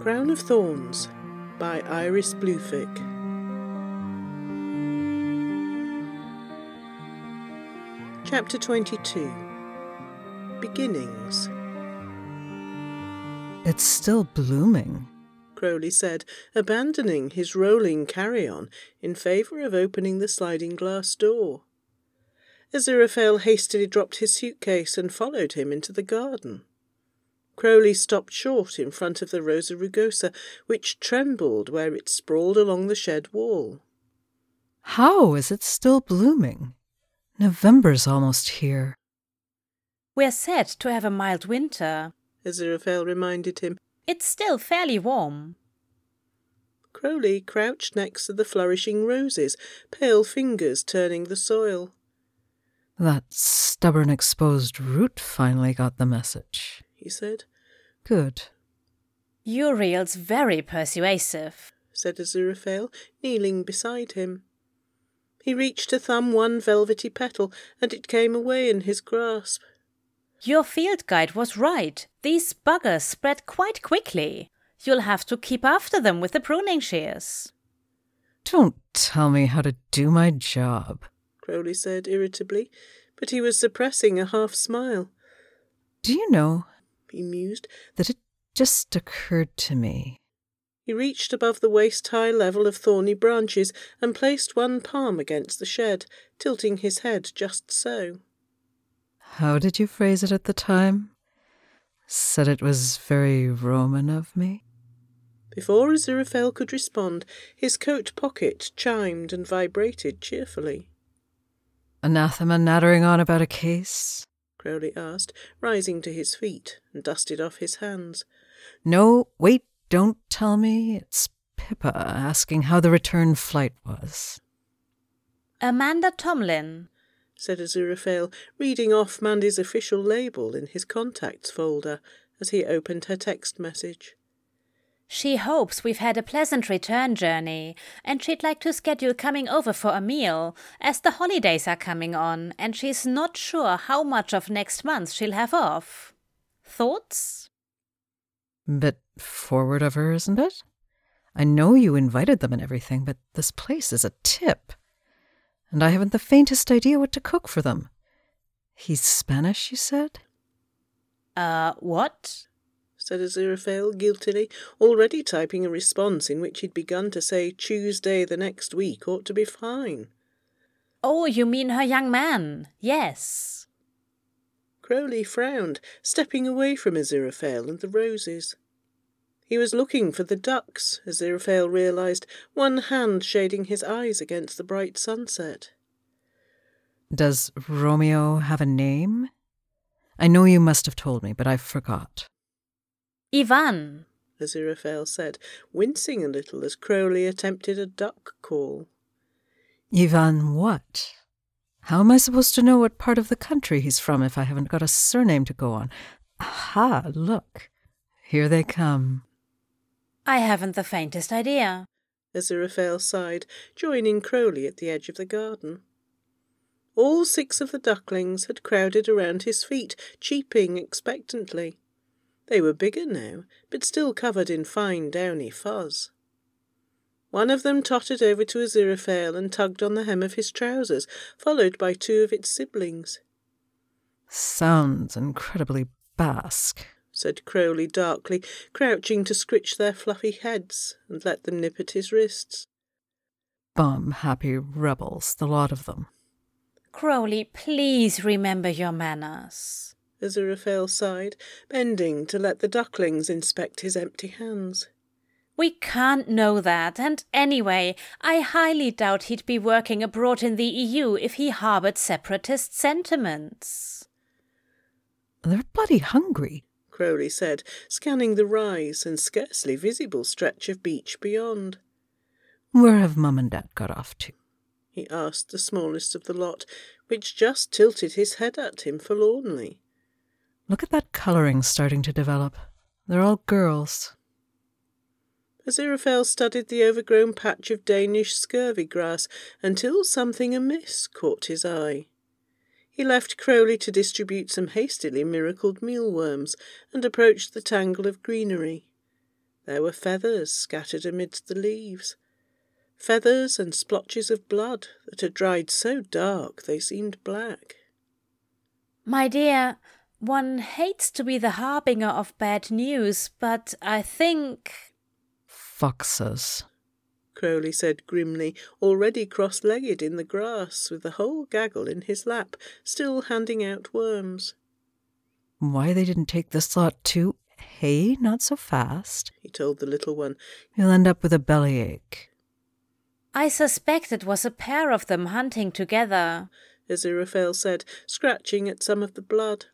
Crown of Thorns by Iris Bluefick. Chapter 22 Beginnings. It's still blooming. Crowley said, abandoning his rolling carry on in favour of opening the sliding glass door. Aziraphale hastily dropped his suitcase and followed him into the garden. Crowley stopped short in front of the Rosa rugosa, which trembled where it sprawled along the shed wall. How is it still blooming? November's almost here. We're said to have a mild winter, Aziraphale reminded him. It's still fairly warm. Crowley crouched next to the flourishing roses, pale fingers turning the soil. That stubborn exposed root finally got the message, he said. Good. Uriel's very persuasive, said Aziraphale, kneeling beside him. He reached to thumb one velvety petal, and it came away in his grasp. Your field guide was right. These buggers spread quite quickly. You'll have to keep after them with the pruning shears. Don't tell me how to do my job, Crowley said irritably, but he was suppressing a half smile. Do you know, he mused, that it just occurred to me. He reached above the waist high level of thorny branches and placed one palm against the shed, tilting his head just so. How did you phrase it at the time? Said it was very Roman of me? Before Aziraphale could respond, his coat pocket chimed and vibrated cheerfully. Anathema nattering on about a case? Crowley asked, rising to his feet, and dusted off his hands. No, wait, don't tell me. It's Pippa asking how the return flight was. Amanda Tomlin, said Aziraphale, reading off Mandy's official label in his contacts folder as he opened her text message. She hopes we've had a pleasant return journey, and she'd like to schedule coming over for a meal, as the holidays are coming on, and she's not sure how much of next month she'll have off. Thoughts? Bit forward of her, isn't it? I know you invited them and everything, but this place is a tip and I haven't the faintest idea what to cook for them. He's Spanish, you said? Uh, what? Said Aziraphale guiltily, already typing a response in which he'd begun to say Tuesday the next week ought to be fine. Oh, you mean her young man? Yes. Crowley frowned, stepping away from Aziraphale and the roses. He was looking for the ducks, Aziraphale realized, one hand shading his eyes against the bright sunset. Does Romeo have a name? I know you must have told me, but I forgot. Ivan, Aziraphale said, wincing a little as Crowley attempted a duck call. Ivan what? How am I supposed to know what part of the country he's from if I haven't got a surname to go on? Aha, look. Here they come. I haven't the faintest idea. Aziraphale sighed, joining Crowley at the edge of the garden. All six of the ducklings had crowded around his feet, cheeping expectantly. They were bigger now, but still covered in fine downy fuzz. One of them tottered over to Aziraphale and tugged on the hem of his trousers, followed by two of its siblings. Sounds incredibly Basque, said Crowley darkly, crouching to scritch their fluffy heads and let them nip at his wrists. Bum happy rebels, the lot of them. Crowley, please remember your manners. Aziraphale sighed, bending to let the ducklings inspect his empty hands. We can't know that, and anyway, I highly doubt he'd be working abroad in the EU if he harbored separatist sentiments. They're bloody hungry, Crowley said, scanning the rise and scarcely visible stretch of beach beyond. Where have Mum and Dad got off to? he asked the smallest of the lot, which just tilted his head at him forlornly. Look at that colouring starting to develop. They're all girls. Aziraphale studied the overgrown patch of Danish scurvy grass until something amiss caught his eye. He left Crowley to distribute some hastily miracled mealworms and approached the tangle of greenery. There were feathers scattered amidst the leaves. Feathers and splotches of blood that had dried so dark they seemed black. My dear, one hates to be the harbinger of bad news, but I think. Foxes, Crowley said grimly, already cross legged in the grass, with the whole gaggle in his lap, still handing out worms. Why they didn't take this lot too? Hey, not so fast. He told the little one. You'll end up with a bellyache. I suspect it was a pair of them hunting together, Aziraphale said, scratching at some of the blood.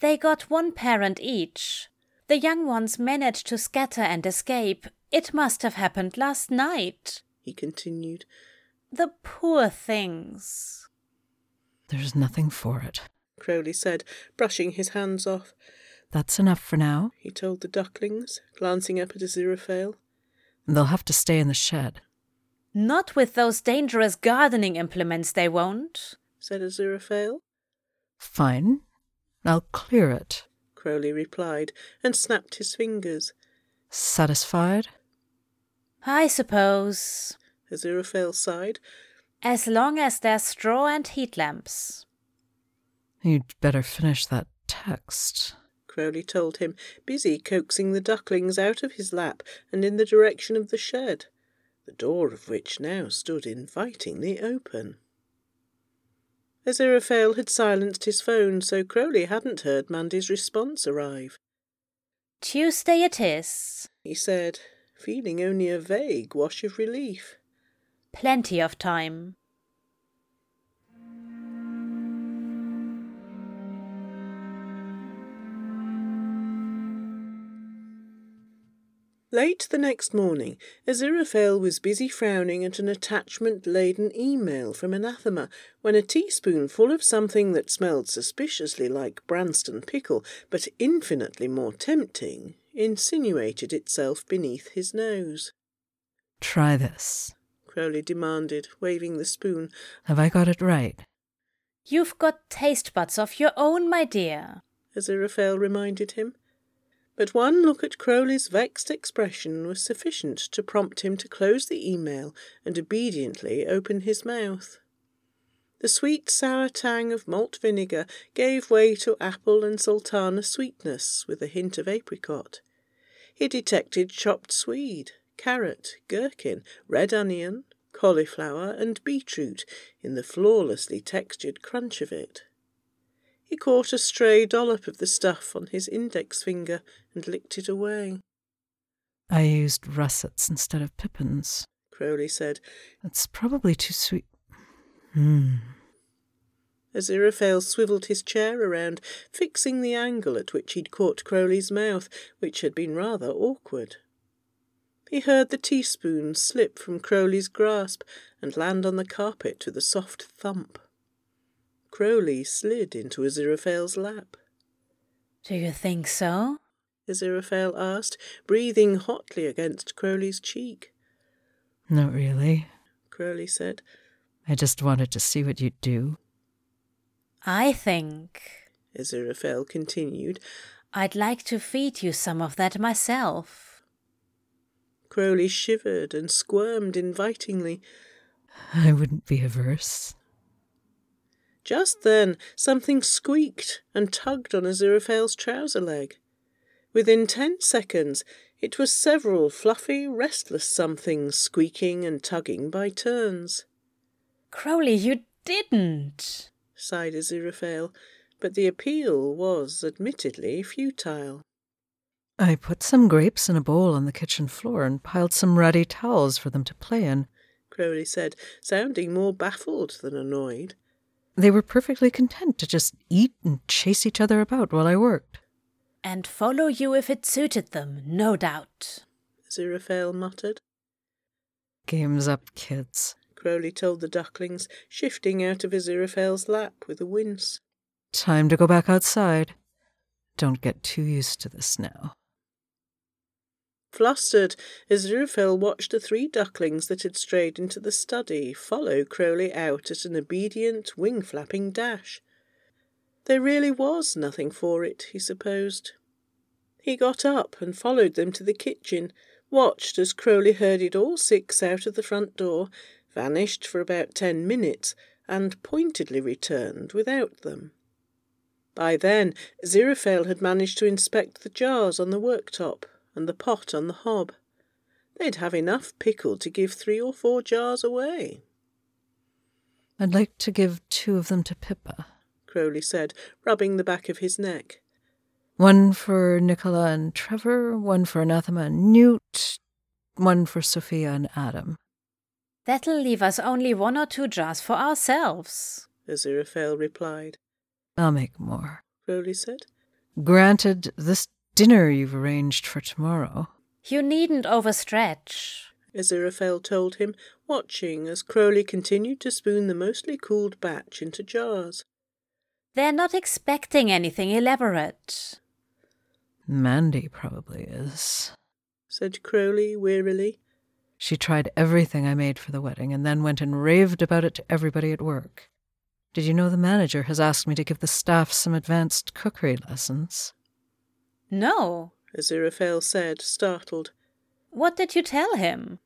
They got one parent each. The young ones managed to scatter and escape. It must have happened last night, he continued. The poor things. There's nothing for it, Crowley said, brushing his hands off. That's enough for now, he told the ducklings, glancing up at Aziraphale. They'll have to stay in the shed. Not with those dangerous gardening implements, they won't, said Aziraphale. Fine. I'll clear it, Crowley replied, and snapped his fingers. Satisfied? I suppose, Aziraphale sighed. As long as there's straw and heat lamps. You'd better finish that text, Crowley told him, busy coaxing the ducklings out of his lap and in the direction of the shed, the door of which now stood invitingly open. Aziraphale had silenced his phone, so Crowley hadn't heard Mandy's response arrive. Tuesday it is, he said, feeling only a vague wash of relief. Plenty of time. Late the next morning, Aziraphale was busy frowning at an attachment-laden email from Anathema when a teaspoonful of something that smelled suspiciously like Branston pickle, but infinitely more tempting, insinuated itself beneath his nose. Try this, Crowley demanded, waving the spoon. Have I got it right? You've got taste buds of your own, my dear, Aziraphale reminded him but one look at Crowley's vexed expression was sufficient to prompt him to close the email and obediently open his mouth. The sweet sour tang of malt vinegar gave way to apple and sultana sweetness with a hint of apricot. He detected chopped swede, carrot, gherkin, red onion, cauliflower, and beetroot in the flawlessly textured crunch of it. He caught a stray dollop of the stuff on his index finger and licked it away. I used russets instead of pippins, Crowley said. It's probably too sweet. Hmm. Aziraphale swivelled his chair around, fixing the angle at which he'd caught Crowley's mouth, which had been rather awkward. He heard the teaspoon slip from Crowley's grasp and land on the carpet with a soft thump. Crowley slid into Aziraphale's lap. Do you think so? Aziraphale asked, breathing hotly against Crowley's cheek. Not really, Crowley said. I just wanted to see what you'd do. I think, Aziraphale continued, I'd like to feed you some of that myself. Crowley shivered and squirmed invitingly. I wouldn't be averse. Just then something squeaked and tugged on Aziraphale's trouser leg. Within ten seconds it was several fluffy, restless somethings squeaking and tugging by turns. Crowley, you didn't, sighed Aziraphale, but the appeal was admittedly futile. I put some grapes in a bowl on the kitchen floor and piled some ruddy towels for them to play in, Crowley said, sounding more baffled than annoyed. They were perfectly content to just eat and chase each other about while I worked. And follow you if it suited them, no doubt, Aziraphale muttered. Game's up, kids, Crowley told the ducklings, shifting out of Aziraphale's lap with a wince. Time to go back outside. Don't get too used to this now. Flustered, Aziraphale watched the three ducklings that had strayed into the study follow Crowley out at an obedient, wing-flapping dash. There really was nothing for it, he supposed. He got up and followed them to the kitchen, watched as Crowley herded all six out of the front door, vanished for about ten minutes, and pointedly returned without them. By then, Aziraphale had managed to inspect the jars on the worktop and the pot on the hob. They'd have enough pickle to give three or four jars away. I'd like to give two of them to Pippa, Crowley said, rubbing the back of his neck. One for Nicola and Trevor, one for Anathema and Newt, one for Sophia and Adam. That'll leave us only one or two jars for ourselves, Aziraphale replied. I'll make more, Crowley said. Granted, this dinner you've arranged for tomorrow. You needn't overstretch. Aziraphale told him, watching as Crowley continued to spoon the mostly cooled batch into jars. They're not expecting anything elaborate. Mandy probably is, said Crowley wearily. She tried everything I made for the wedding and then went and raved about it to everybody at work. Did you know the manager has asked me to give the staff some advanced cookery lessons? No, Aziraphale said, startled. What did you tell him?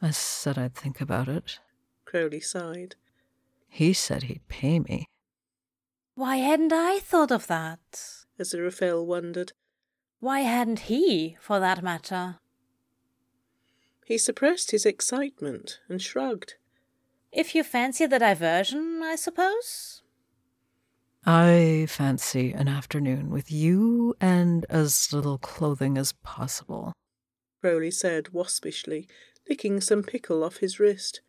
I said I'd think about it. Crowley sighed. He said he'd pay me. Why hadn't I thought of that? Aziraphale wondered. Why hadn't he, for that matter? He suppressed his excitement and shrugged. If you fancy the diversion, I suppose? I fancy an afternoon with you and as little clothing as possible, Crowley said waspishly, licking some pickle off his wrist.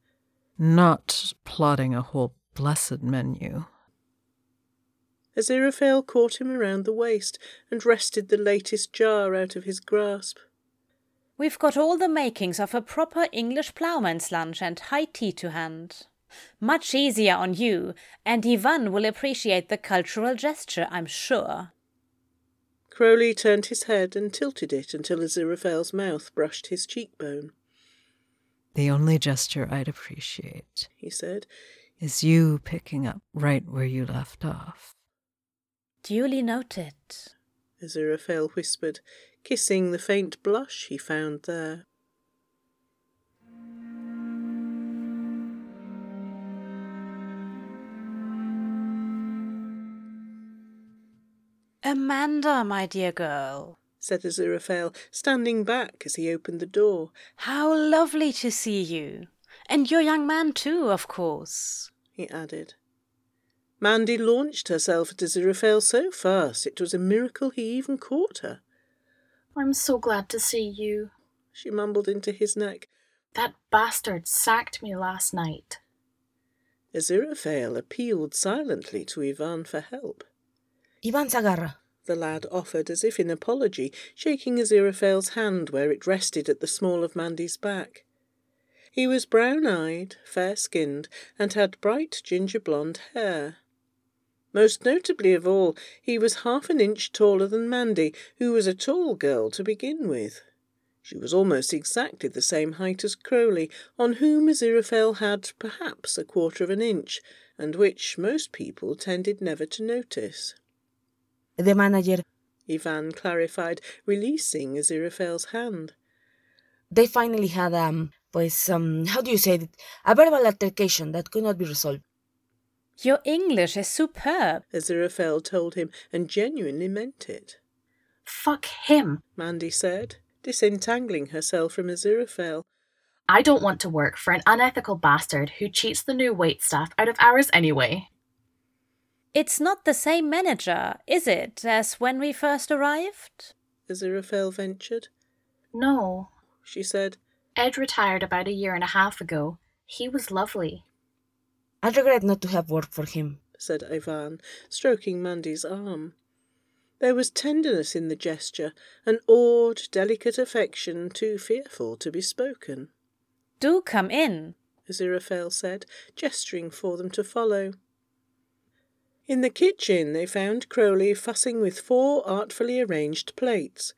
Not plotting a whole blessed menu. Aziraphale caught him around the waist and wrested the latest jar out of his grasp. We've got all the makings of a proper English ploughman's lunch and high tea to hand. Much easier on you, and Ivan will appreciate the cultural gesture, I'm sure. Crowley turned his head and tilted it until Aziraphale's mouth brushed his cheekbone. The only gesture I'd appreciate, he said, is you picking up right where you left off. Duly noted, Aziraphale whispered, kissing the faint blush he found there. Amanda, my dear girl, said Aziraphale, standing back as he opened the door. How lovely to see you. And your young man, too, of course, he added. Mandy launched herself at Aziraphale so fast it was a miracle he even caught her. I'm so glad to see you, she mumbled into his neck. That bastard sacked me last night. Aziraphale appealed silently to Ivan for help. Ivan Sagarra, the lad offered as if in apology, shaking Aziraphale's hand where it rested at the small of Mandy's back. He was brown-eyed, fair-skinned, and had bright ginger blonde hair. Most notably of all, he was half an inch taller than Mandy, who was a tall girl to begin with. She was almost exactly the same height as Crowley, on whom Aziraphale had perhaps a quarter of an inch, and which most people tended never to notice. The manager, Ivan clarified, releasing Aziraphale's hand. They finally had, um, pues, um, how do you say it? A verbal altercation that could not be resolved. Your English is superb, Aziraphale told him, and genuinely meant it. Fuck him, Mandy said, disentangling herself from Aziraphale. I don't want to work for an unethical bastard who cheats the new waitstaff out of hours anyway. It's not the same manager, is it, as when we first arrived? Aziraphale ventured. No, she said. Ed retired about a year and a half ago. He was lovely. I regret not to have worked for him, said Ivan, stroking Mandy's arm. There was tenderness in the gesture, an awed, delicate affection too fearful to be spoken. Do come in, Aziraphale said, gesturing for them to follow. In the kitchen they found Crowley fussing with four artfully arranged plates.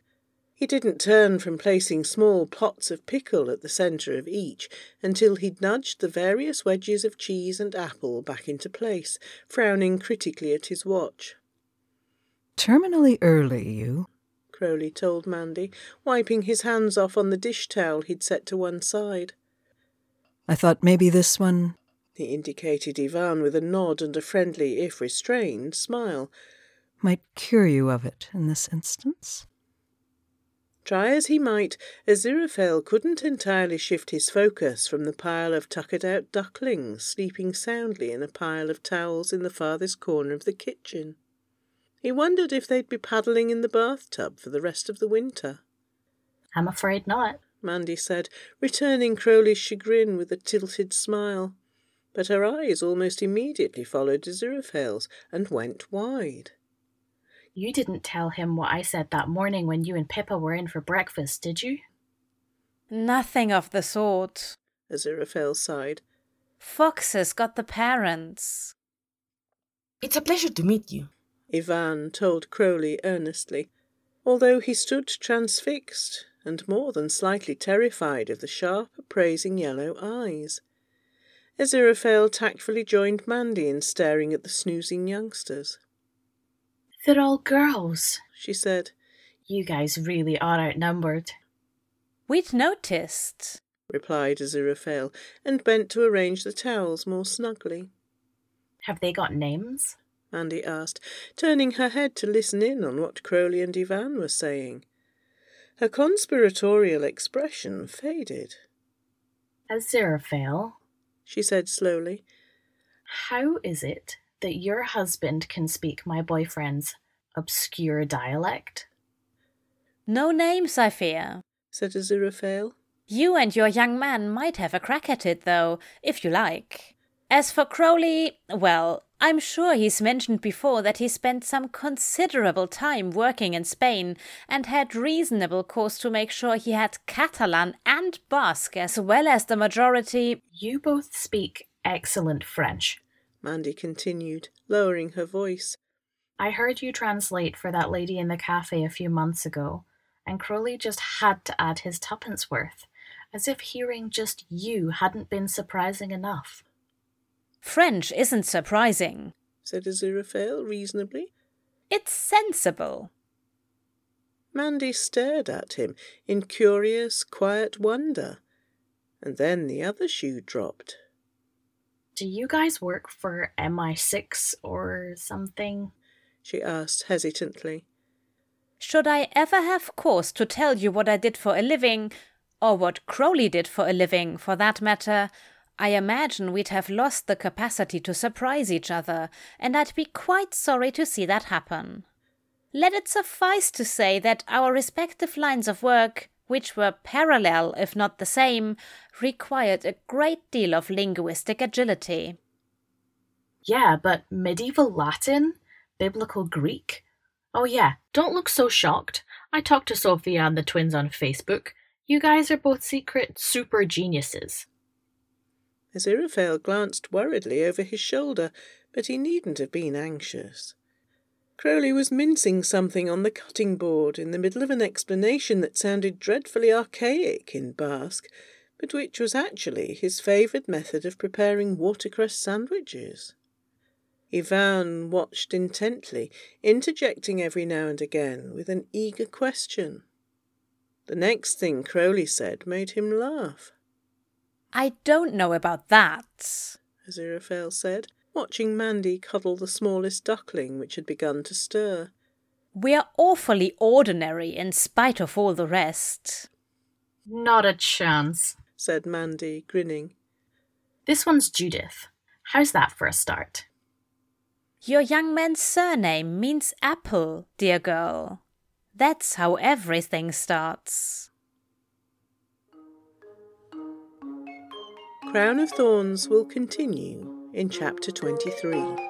He didn't turn from placing small pots of pickle at the centre of each until he'd nudged the various wedges of cheese and apple back into place, frowning critically at his watch. Terminally early, you, Crowley told Mandy, wiping his hands off on the dish towel he'd set to one side. I thought maybe this one. He indicated Ivan with a nod and a friendly, if restrained, smile. Might cure you of it in this instance? Try as he might, Aziraphale couldn't entirely shift his focus from the pile of tuckered out ducklings sleeping soundly in a pile of towels in the farthest corner of the kitchen. He wondered if they'd be paddling in the bathtub for the rest of the winter. I'm afraid not, Mandy said, returning Crowley's chagrin with a tilted smile. But her eyes almost immediately followed Aziraphale's and went wide. You didn't tell him what I said that morning when you and Pippa were in for breakfast, did you? Nothing of the sort. Aziraphale sighed. Fox's got the parents. It's a pleasure to meet you. Ivan told Crowley earnestly, although he stood transfixed and more than slightly terrified of the sharp, appraising yellow eyes. Aziraphale tactfully joined Mandy in staring at the snoozing youngsters. They're all girls, she said. You guys really are outnumbered. We'd noticed, replied Aziraphale, and bent to arrange the towels more snugly. Have they got names? Mandy asked, turning her head to listen in on what Crowley and Ivan were saying. Her conspiratorial expression faded. Aziraphale, she said slowly, how is it that your husband can speak my boyfriend's obscure dialect? No names, I fear, said Aziraphale. You and your young man might have a crack at it, though, if you like. As for Crowley, well, I'm sure he's mentioned before that he spent some considerable time working in Spain and had reasonable cause to make sure he had Catalan and Basque as well as the majority. You both speak excellent French, Mandy continued, lowering her voice. I heard you translate for that lady in the cafe a few months ago, and Crowley just had to add his tuppence worth, as if hearing just you hadn't been surprising enough. French isn't surprising, said Aziraphale reasonably. It's sensible. Mandy stared at him in curious, quiet wonder, and then the other shoe dropped. Do you guys work for MI6 or something? she asked hesitantly. Should I ever have cause to tell you what I did for a living, or what Crowley did for a living, for that matter, I imagine we'd have lost the capacity to surprise each other, and I'd be quite sorry to see that happen. Let it suffice to say that our respective lines of work, which were parallel if not the same, required a great deal of linguistic agility. Yeah, but medieval Latin? Biblical Greek? Oh, yeah, don't look so shocked. I talked to Sophia and the twins on Facebook. You guys are both secret super geniuses. Aziraphale glanced worriedly over his shoulder, but he needn't have been anxious. Crowley was mincing something on the cutting board in the middle of an explanation that sounded dreadfully archaic in Basque, but which was actually his favoured method of preparing watercress sandwiches. Ivan watched intently, interjecting every now and again with an eager question. The next thing Crowley said made him laugh. I don't know about that, Aziraphale said, watching Mandy cuddle the smallest duckling which had begun to stir. We're awfully ordinary in spite of all the rest. Not a chance, said Mandy, grinning. This one's Judith. How's that for a start? Your young man's surname means apple, dear girl. That's how everything starts. Crown of Thorns will continue in chapter 23.